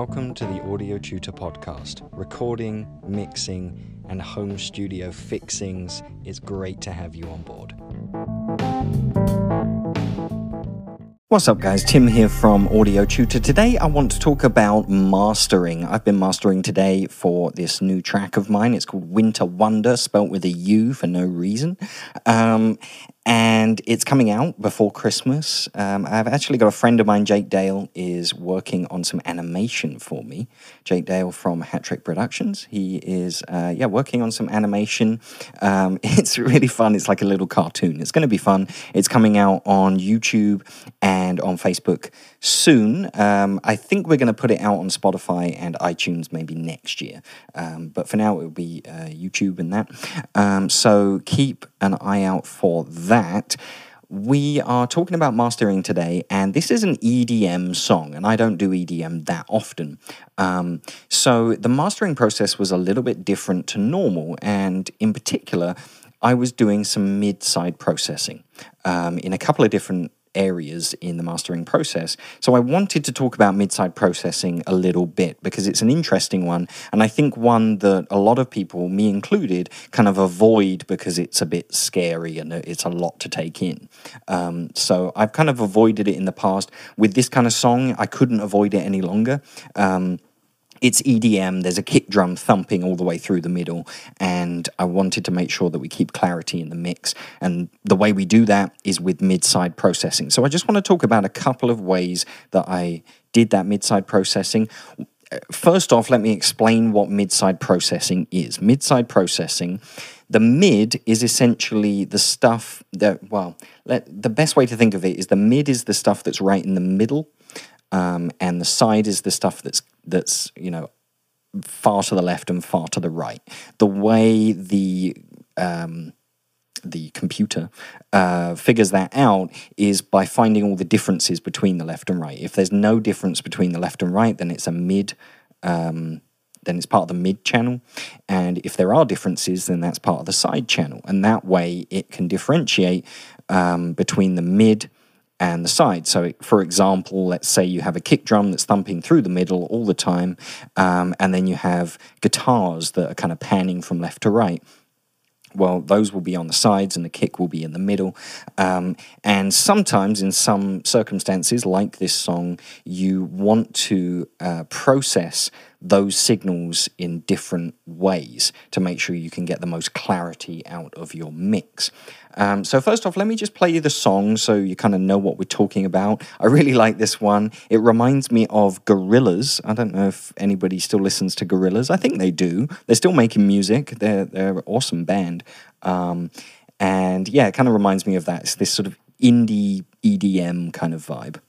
Welcome to the Audio Tutor Podcast. Recording, mixing, and home studio fixings. It's great to have you on board. What's up, guys? Tim here from Audio Tutor. Today, I want to talk about mastering. I've been mastering today for this new track of mine. It's called Winter Wonder, spelt with a U for no reason. Um, and it's coming out before Christmas. Um, I've actually got a friend of mine, Jake Dale, is working on some animation for me. Jake Dale from Hat Trick Productions. He is, uh, yeah, working on some animation. Um, it's really fun. It's like a little cartoon. It's going to be fun. It's coming out on YouTube and on Facebook soon. Um, I think we're going to put it out on Spotify and iTunes maybe next year. Um, but for now, it will be uh, YouTube and that. Um, so keep an eye out for that. We are talking about mastering today, and this is an EDM song, and I don't do EDM that often. Um, so the mastering process was a little bit different to normal, and in particular, I was doing some mid side processing um, in a couple of different areas in the mastering process. So I wanted to talk about mid-side processing a little bit because it's an interesting one and I think one that a lot of people, me included, kind of avoid because it's a bit scary and it's a lot to take in. Um, so I've kind of avoided it in the past. With this kind of song, I couldn't avoid it any longer. Um, it's EDM, there's a kick drum thumping all the way through the middle, and I wanted to make sure that we keep clarity in the mix. And the way we do that is with mid side processing. So I just want to talk about a couple of ways that I did that mid side processing. First off, let me explain what mid side processing is. Mid side processing, the mid is essentially the stuff that, well, let, the best way to think of it is the mid is the stuff that's right in the middle um, and the side is the stuff that's that's you know far to the left and far to the right. The way the um, the computer uh, figures that out is by finding all the differences between the left and right. If there's no difference between the left and right, then it's a mid. Um, then it's part of the mid channel. And if there are differences, then that's part of the side channel. And that way it can differentiate um, between the mid and the side. So, for example, let's say you have a kick drum that's thumping through the middle all the time, um, and then you have guitars that are kind of panning from left to right. Well, those will be on the sides and the kick will be in the middle. Um, and sometimes, in some circumstances, like this song, you want to uh, process those signals in different ways to make sure you can get the most clarity out of your mix. Um, so, first off, let me just play you the song so you kind of know what we're talking about. I really like this one. It reminds me of Gorillaz. I don't know if anybody still listens to Gorillaz. I think they do. They're still making music, they're, they're an awesome band. Um, and yeah, it kind of reminds me of that. It's this sort of indie EDM kind of vibe.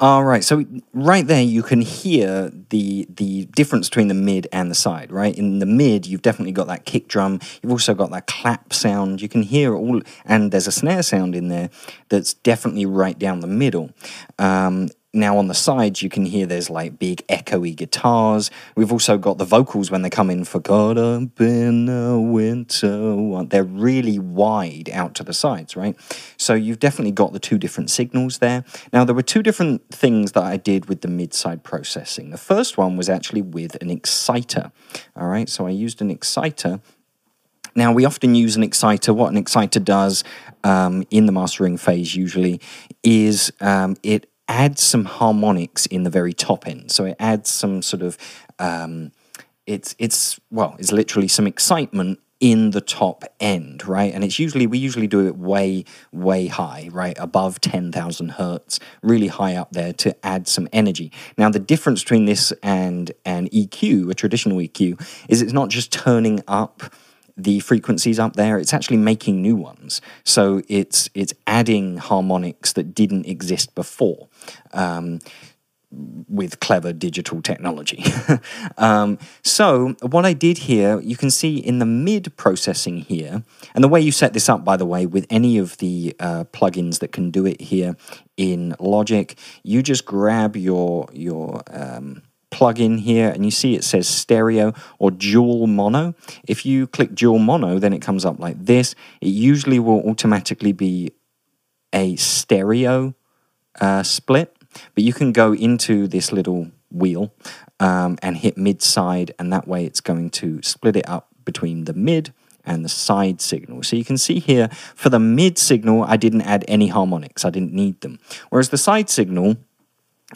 All right, so right there you can hear the the difference between the mid and the side. Right in the mid, you've definitely got that kick drum. You've also got that clap sound. You can hear all, and there's a snare sound in there that's definitely right down the middle. Um, now on the sides you can hear there's like big echoey guitars. We've also got the vocals when they come in for caught up in a winter they're really wide out to the sides right? So you've definitely got the two different signals there. Now there were two different things that i did with the mid-side processing. The first one was actually with an exciter all right? So i used an exciter. Now, we often use an exciter. What an exciter does um, in the mastering phase usually is um, it adds some harmonics in the very top end. So it adds some sort of um, it's it's well, it's literally some excitement in the top end, right? And it's usually we usually do it way way high, right, above ten thousand hertz, really high up there to add some energy. Now the difference between this and an EQ, a traditional EQ, is it's not just turning up the frequencies up there, it's actually making new ones. So it's it's adding harmonics that didn't exist before. Um, with clever digital technology. um, so, what I did here, you can see in the mid processing here, and the way you set this up, by the way, with any of the uh, plugins that can do it here in Logic, you just grab your your um, plugin here and you see it says stereo or dual mono. If you click dual mono, then it comes up like this. It usually will automatically be a stereo uh, split but you can go into this little wheel um, and hit mid side, and that way it's going to split it up between the mid and the side signal. So you can see here for the mid signal, I didn't add any harmonics, I didn't need them. Whereas the side signal,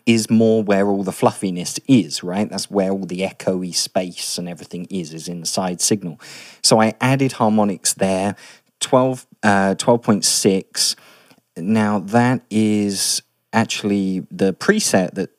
is more where all the fluffiness is, right? That's where all the echoey space and everything is, is inside signal. So I added harmonics there, 12, uh, 12.6. Now that is actually the preset that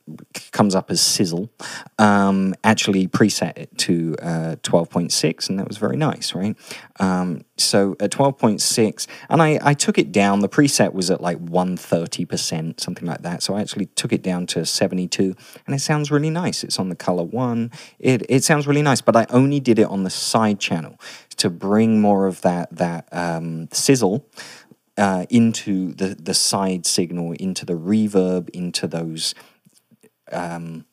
comes up as sizzle um, actually preset it to uh, 12.6 and that was very nice right? Um, so at 12.6 and I, I took it down. The preset was at like 130% something like that. So i actually took it down to 72 and it sounds really nice. It's on the color one. It, it sounds really nice but i only did it on the side channel to bring more of that that um, sizzle uh, into the, the side signal, into the reverb, into those, um,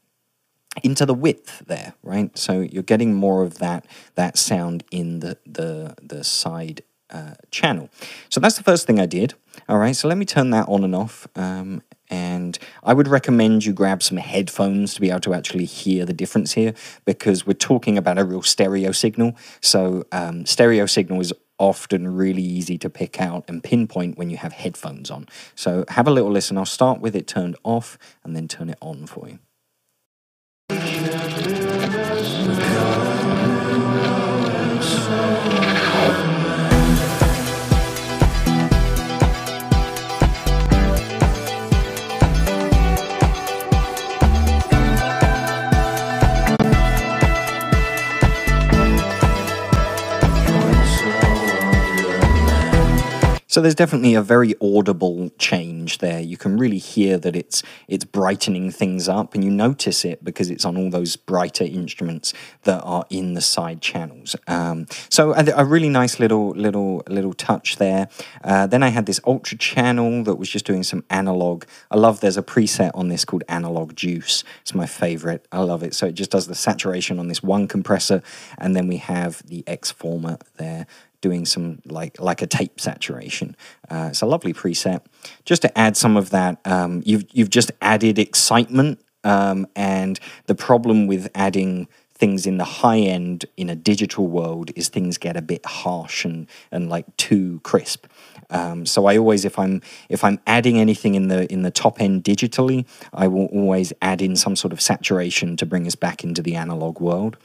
into the width there, right? So you're getting more of that that sound in the the the side uh, channel. So that's the first thing I did. All right, so let me turn that on and off. Um, and I would recommend you grab some headphones to be able to actually hear the difference here because we're talking about a real stereo signal. So, um, stereo signal is often really easy to pick out and pinpoint when you have headphones on. So have a little listen. I'll start with it turned off and then turn it on for you. So there's definitely a very audible change there. You can really hear that it's it's brightening things up, and you notice it because it's on all those brighter instruments that are in the side channels. Um, so a, a, really nice little little little touch there. Uh, then I had this ultra channel that was just doing some analog. I love. There's a preset on this called Analog Juice. It's my favorite. I love it. So it just does the saturation on this one compressor, and then we have the X format there doing some like like a tape saturation. Uh, it's a lovely preset. Just to add some of that, um, you've you've just added excitement. Um, and the problem with adding things in the high end in a digital world is things get a bit harsh and and like too crisp. Um, so I always, if I'm if I'm adding anything in the in the top end digitally, I will always add in some sort of saturation to bring us back into the analog world.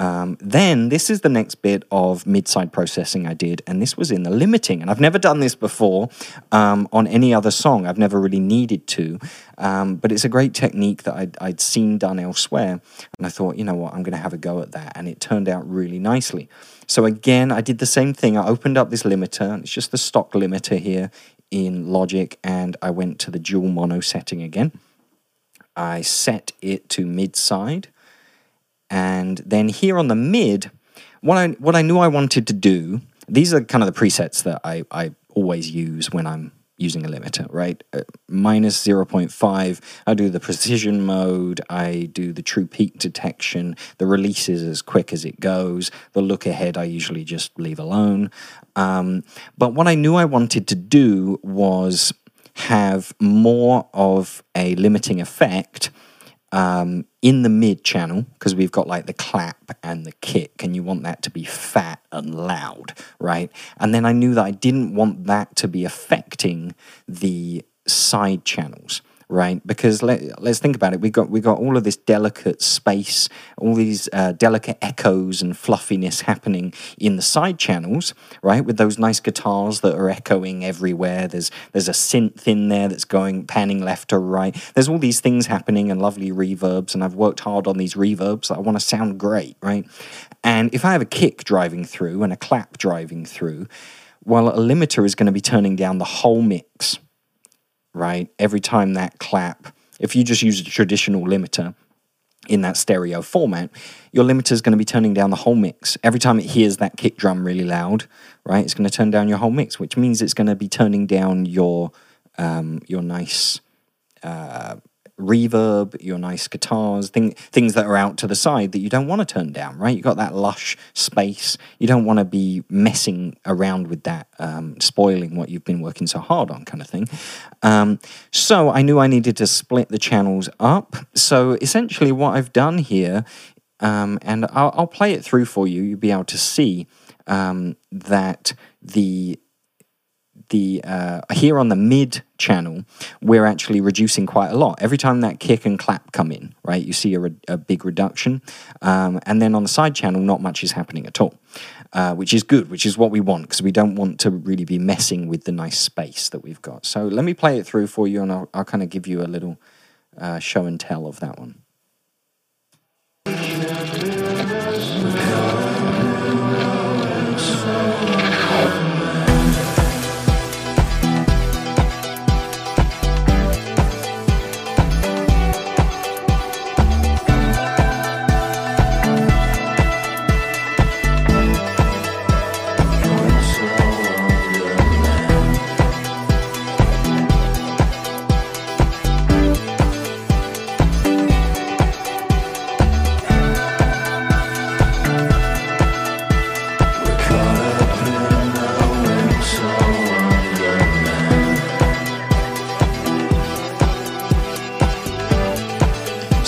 Um, then this is the next bit of mid-side processing I did, and this was in the limiting. And I've never done this before um, on any other song. I've never really needed to, um, but it's a great technique that I'd, I'd, seen done elsewhere. And I thought, you know what, I'm going to have a go at that, and it turned out really nicely. So again, I did the same thing. I opened up this limiter. It's just the stock limiter here in Logic, and I went to the dual mono setting again. I set it to mid-side. And then here on the mid, what I what I knew I wanted to do, these are kind of the presets that I, I always use when I'm using a limiter, right? Uh, minus 0.5, I do the precision mode, I do the true peak detection, the release is as quick as it goes, the look ahead I usually just leave alone. Um, but what I knew I wanted to do was have more of a limiting effect um, in the mid channel because we've got like the clap and the kick, and you want that to be fat and loud, right? And then I knew that I didn't want that to be affecting the side channels right? Because let, let's think about it. We got we got all of this delicate space, all these uh, delicate echoes and fluffiness happening in the side channels, right? With those nice guitars that are echoing everywhere. There's there's a synth in there that's going panning left to right. There's all these things happening and lovely reverbs, and I've worked hard on these reverbs. That I want to sound great, right? And if I have a kick driving through and a clap driving through, well, a limiter is going to be turning down the whole mix, right? Every time that clap, if you just use a traditional limiter in that stereo format, your limiter is going to be turning down the whole mix. Every time it hears that kick drum really loud, right, it's going to turn down your whole mix, which means it's going to be turning down your um, your nice uh, reverb, your nice guitars, thing, things that are out to the side that you don't want to turn down, right? You've got that lush space. You don't want to be messing around with that, um, spoiling what you've been working so hard on, kind of thing. Um, so I knew I needed to split the channels up. So essentially, what I've done here, um, and I'll, I'll, play it through for you, you'll be able to see um, that the the uh, here on the mid channel, we're actually reducing quite a lot. Every time that kick and clap come in, right, you see a, re- a big reduction. Um, and then on the side channel, not much is happening at all, uh, which is good, which is what we want because we don't want to really be messing with the nice space that we've got. So let me play it through for you and I'll, I'll kind of give you a little uh, show and tell of that one.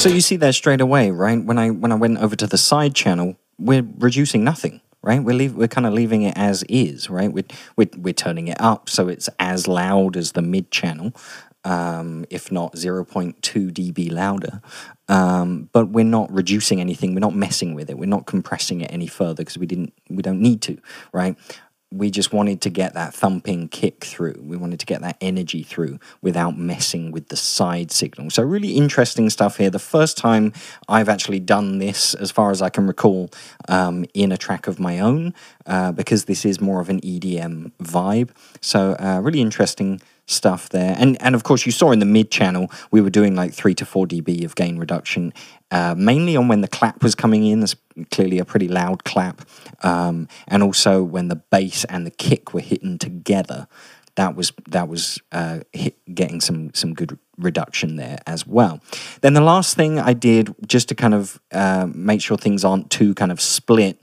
So you see there straight away, right? When I when I went over to the side channel, we're reducing nothing, right? We're leave, we're kind of leaving it as is, right? We're, we're we're turning it up so it's as loud as the mid channel, um, if not 0.2 dB louder. Um, but we're not reducing anything. We're not messing with it. We're not compressing it any further because we didn't. We don't need to, right? We just wanted to get that thumping kick through. We wanted to get that energy through without messing with the side signal. So, really interesting stuff here. The first time I've actually done this, as far as I can recall, um, in a track of my own, uh, because this is more of an EDM vibe. So, uh, really interesting stuff there. And and of course, you saw in the mid channel we were doing like three to four dB of gain reduction, uh, mainly on when the clap was coming in. That's clearly a pretty loud clap, um, and also when the bass and the kick were hitting together. That was that was uh, hit, getting some some good reduction there as well. Then the last thing I did just to kind of uh, make sure things aren't too kind of split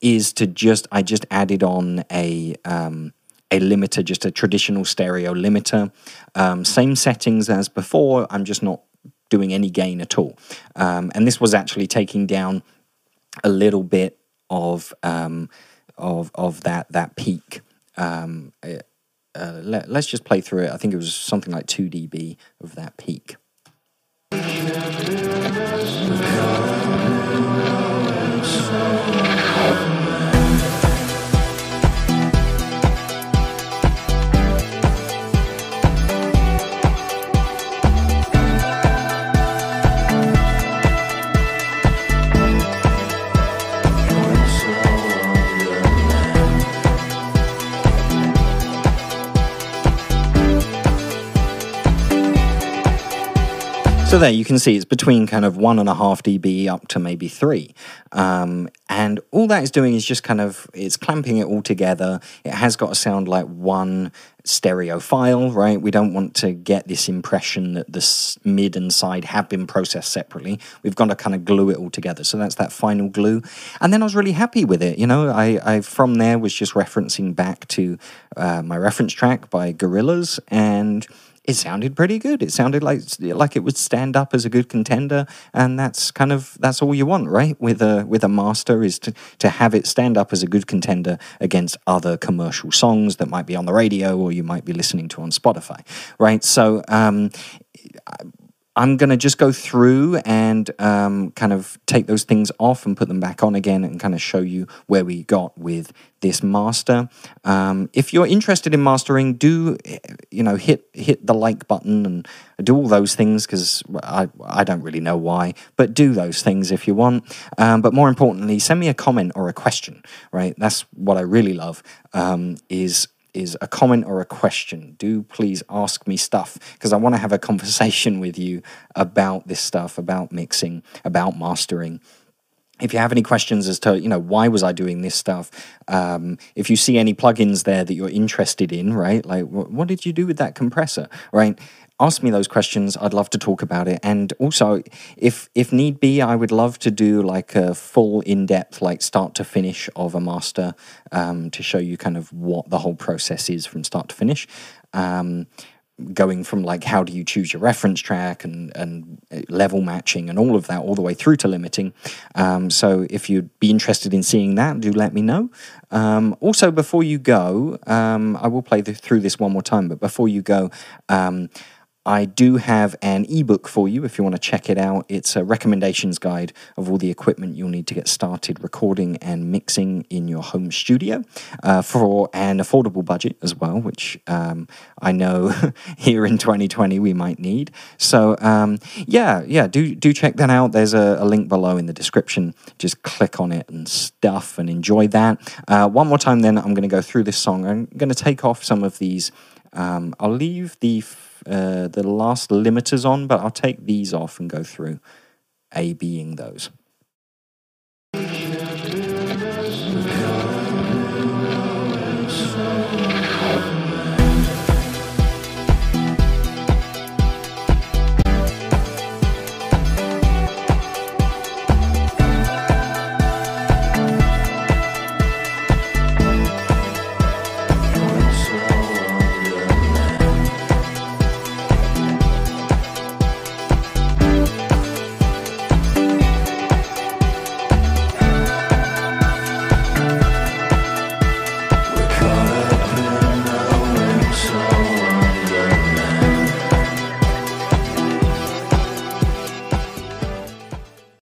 is to just I just added on a um, a limiter, just a traditional stereo limiter. Um, same settings as before, I'm just not doing any gain at all. Um, and this was actually taking down a little bit of um, of of that that peak. Um, uh, uh let, us just play through it. I think it was something like two dB of that peak. There you can see it's between kind of one and a half dB up to maybe three. Um, and all that is doing is just kind of, it's clamping it all together. It has got to sound like one stereo file, right? We don't want to get this impression that the mid and side have been processed separately. We've got to kind of glue it all together. So that's that final glue. And then I was really happy with it. You know, I, I from there was just referencing back to uh, my reference track by Gorillaz and it sounded pretty good. It sounded like like it would stand up as a good contender, and that's kind of that's all you want, right? With a with a master is to to have it stand up as a good contender against other commercial songs that might be on the radio or you might be listening to on Spotify, right? So. Um, I'm going to just go through and um, kind of take those things off and put them back on again and kind of show you where we got with this master. Um, if you're interested in mastering, do you know hit hit the like button and do all those things because I I don't really know why, but do those things if you want. Um, but more importantly, send me a comment or a question. Right, that's what I really love. Um, is is a comment or a question. Do please ask me stuff because I want to have a conversation with you about this stuff, about mixing, about mastering. If you have any questions as to, you know, why was I doing this stuff? Um, if you see any plugins there that you're interested in, right? Like, what did you do with that compressor, right? Ask me those questions. I'd love to talk about it. And also, if if need be, I would love to do like a full in depth, like start to finish of a master um, to show you kind of what the whole process is from start to finish. Um, going from like how do you choose your reference track and and level matching and all of that all the way through to limiting um, so if you'd be interested in seeing that do let me know um, also before you go um, i will play the, through this one more time but before you go um, I do have an ebook for you if you want to check it out. It's a recommendations guide of all the equipment you'll need to get started recording and mixing in your home studio uh, for an affordable budget as well, which um, I know here in 2020 we might need. So um, yeah, yeah, do do check that out. There's a, a, link below in the description. Just click on it and stuff and enjoy that. Uh, one more time, then I'm going to go through this song. I'm going to take off some of these. Um, I'll leave the uh, the last limiters on, but I'll take these off and go through A being those.